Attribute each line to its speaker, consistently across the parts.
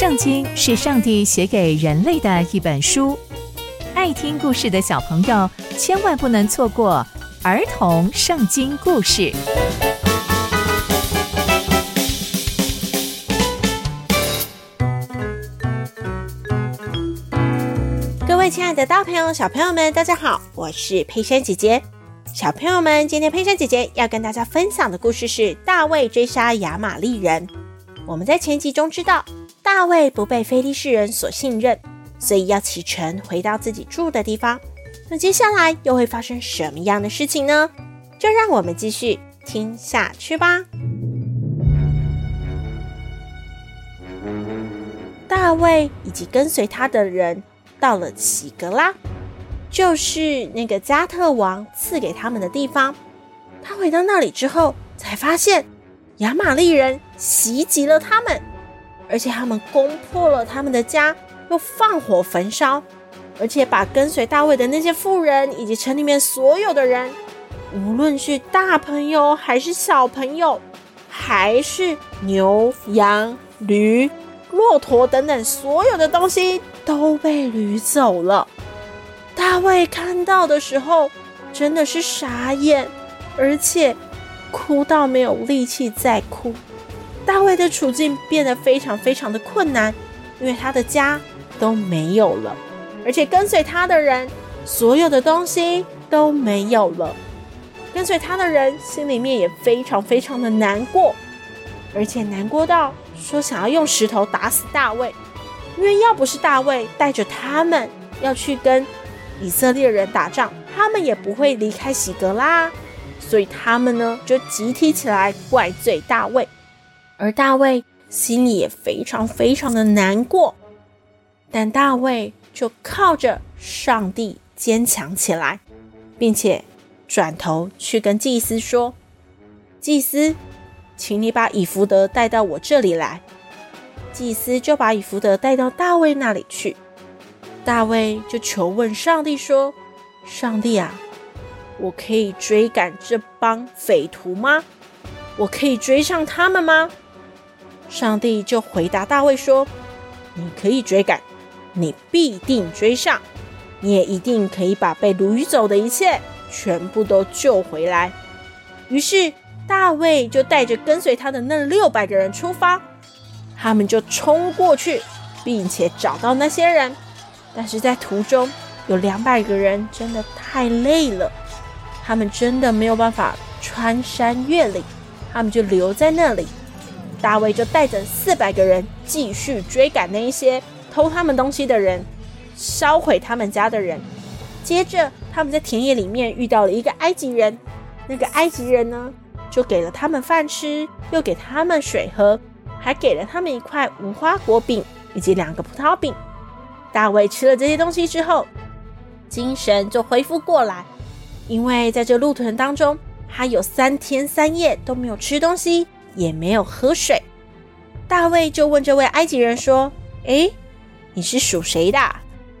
Speaker 1: 圣经是上帝写给人类的一本书，爱听故事的小朋友千万不能错过儿童圣经故事。
Speaker 2: 各位亲爱的大朋友、小朋友们，大家好，我是佩珊姐姐。小朋友们，今天佩珊姐姐要跟大家分享的故事是大卫追杀亚玛力人。我们在前集中知道，大卫不被非利士人所信任，所以要启程回到自己住的地方。那接下来又会发生什么样的事情呢？就让我们继续听下去吧。大卫以及跟随他的人到了喜格拉。就是那个加特王赐给他们的地方。他回到那里之后，才发现亚玛力人袭击了他们，而且他们攻破了他们的家，又放火焚烧，而且把跟随大卫的那些妇人以及城里面所有的人，无论是大朋友还是小朋友，还是牛羊驴、骆驼等等所有的东西，都被掳走了。大卫看到的时候，真的是傻眼，而且哭到没有力气再哭。大卫的处境变得非常非常的困难，因为他的家都没有了，而且跟随他的人所有的东西都没有了。跟随他的人心里面也非常非常的难过，而且难过到说想要用石头打死大卫，因为要不是大卫带着他们要去跟。以色列人打仗，他们也不会离开喜革拉，所以他们呢就集体起来怪罪大卫，而大卫心里也非常非常的难过，但大卫就靠着上帝坚强起来，并且转头去跟祭司说：“祭司，请你把以弗得带到我这里来。”祭司就把以弗得带到大卫那里去。大卫就求问上帝说：“上帝啊，我可以追赶这帮匪徒吗？我可以追上他们吗？”上帝就回答大卫说：“你可以追赶，你必定追上，你也一定可以把被掳走的一切全部都救回来。”于是大卫就带着跟随他的那六百个人出发，他们就冲过去，并且找到那些人。但是在途中有两百个人真的太累了，他们真的没有办法穿山越岭，他们就留在那里。大卫就带着四百个人继续追赶那一些偷他们东西的人，烧毁他们家的人。接着他们在田野里面遇到了一个埃及人，那个埃及人呢就给了他们饭吃，又给他们水喝，还给了他们一块无花果饼以及两个葡萄饼。大卫吃了这些东西之后，精神就恢复过来，因为在这路途当中，他有三天三夜都没有吃东西，也没有喝水。大卫就问这位埃及人说：“诶，你是属谁的？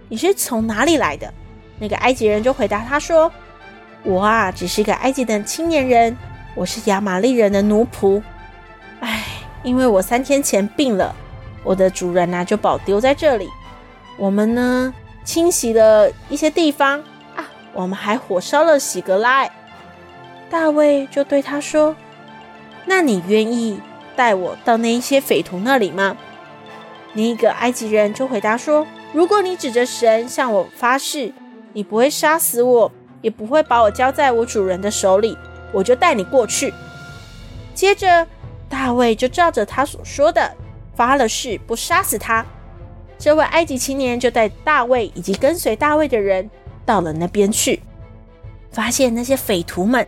Speaker 2: 你是从哪里来的？”那个埃及人就回答他说：“我啊，只是个埃及的青年人，我是亚玛力人的奴仆。唉，因为我三天前病了，我的主人呢就把我丢在这里。”我们呢，清洗了一些地方啊，我们还火烧了喜革拉。大卫就对他说：“那你愿意带我到那一些匪徒那里吗？”另一个埃及人就回答说：“如果你指着神向我发誓，你不会杀死我，也不会把我交在我主人的手里，我就带你过去。”接着，大卫就照着他所说的发了誓，不杀死他。这位埃及青年就带大卫以及跟随大卫的人到了那边去，发现那些匪徒们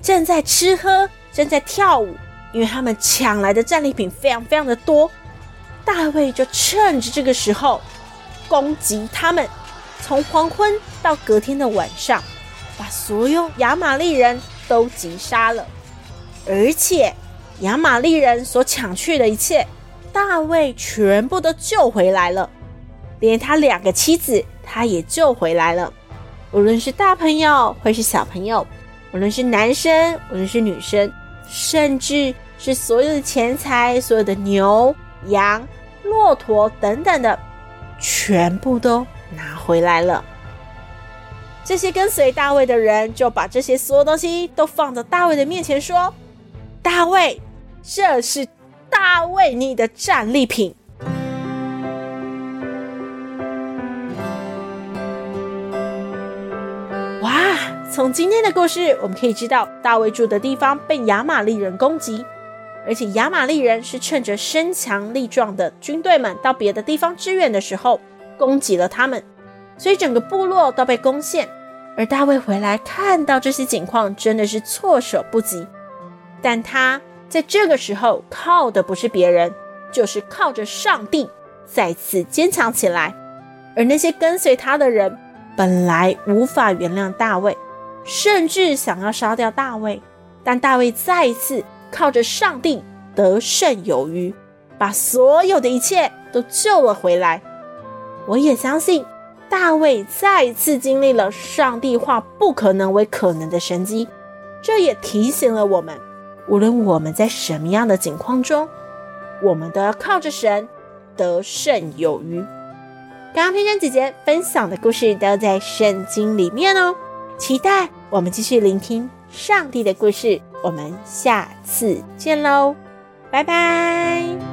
Speaker 2: 正在吃喝，正在跳舞，因为他们抢来的战利品非常非常的多。大卫就趁着这个时候攻击他们，从黄昏到隔天的晚上，把所有亚玛力人都击杀了，而且亚玛力人所抢去的一切。大卫全部都救回来了，连他两个妻子他也救回来了。无论是大朋友或是小朋友，无论是男生，无论是女生，甚至是所有的钱财、所有的牛羊骆驼等等的，全部都拿回来了。这些跟随大卫的人就把这些所有东西都放到大卫的面前，说：“大卫，这是大卫你的战利品。”从今天的故事，我们可以知道，大卫住的地方被亚玛力人攻击，而且亚玛力人是趁着身强力壮的军队们到别的地方支援的时候，攻击了他们。所以整个部落都被攻陷，而大卫回来看到这些情况，真的是措手不及。但他在这个时候靠的不是别人，就是靠着上帝，再次坚强起来。而那些跟随他的人，本来无法原谅大卫，甚至想要杀掉大卫，但大卫再一次靠着上帝得胜有余，把所有的一切都救了回来。我也相信。大卫再次经历了上帝化不可能为可能的神迹，这也提醒了我们，无论我们在什么样的境况中，我们都要靠着神得胜有余。刚刚天真姐姐分享的故事都在圣经里面哦，期待我们继续聆听上帝的故事。我们下次见喽，拜拜。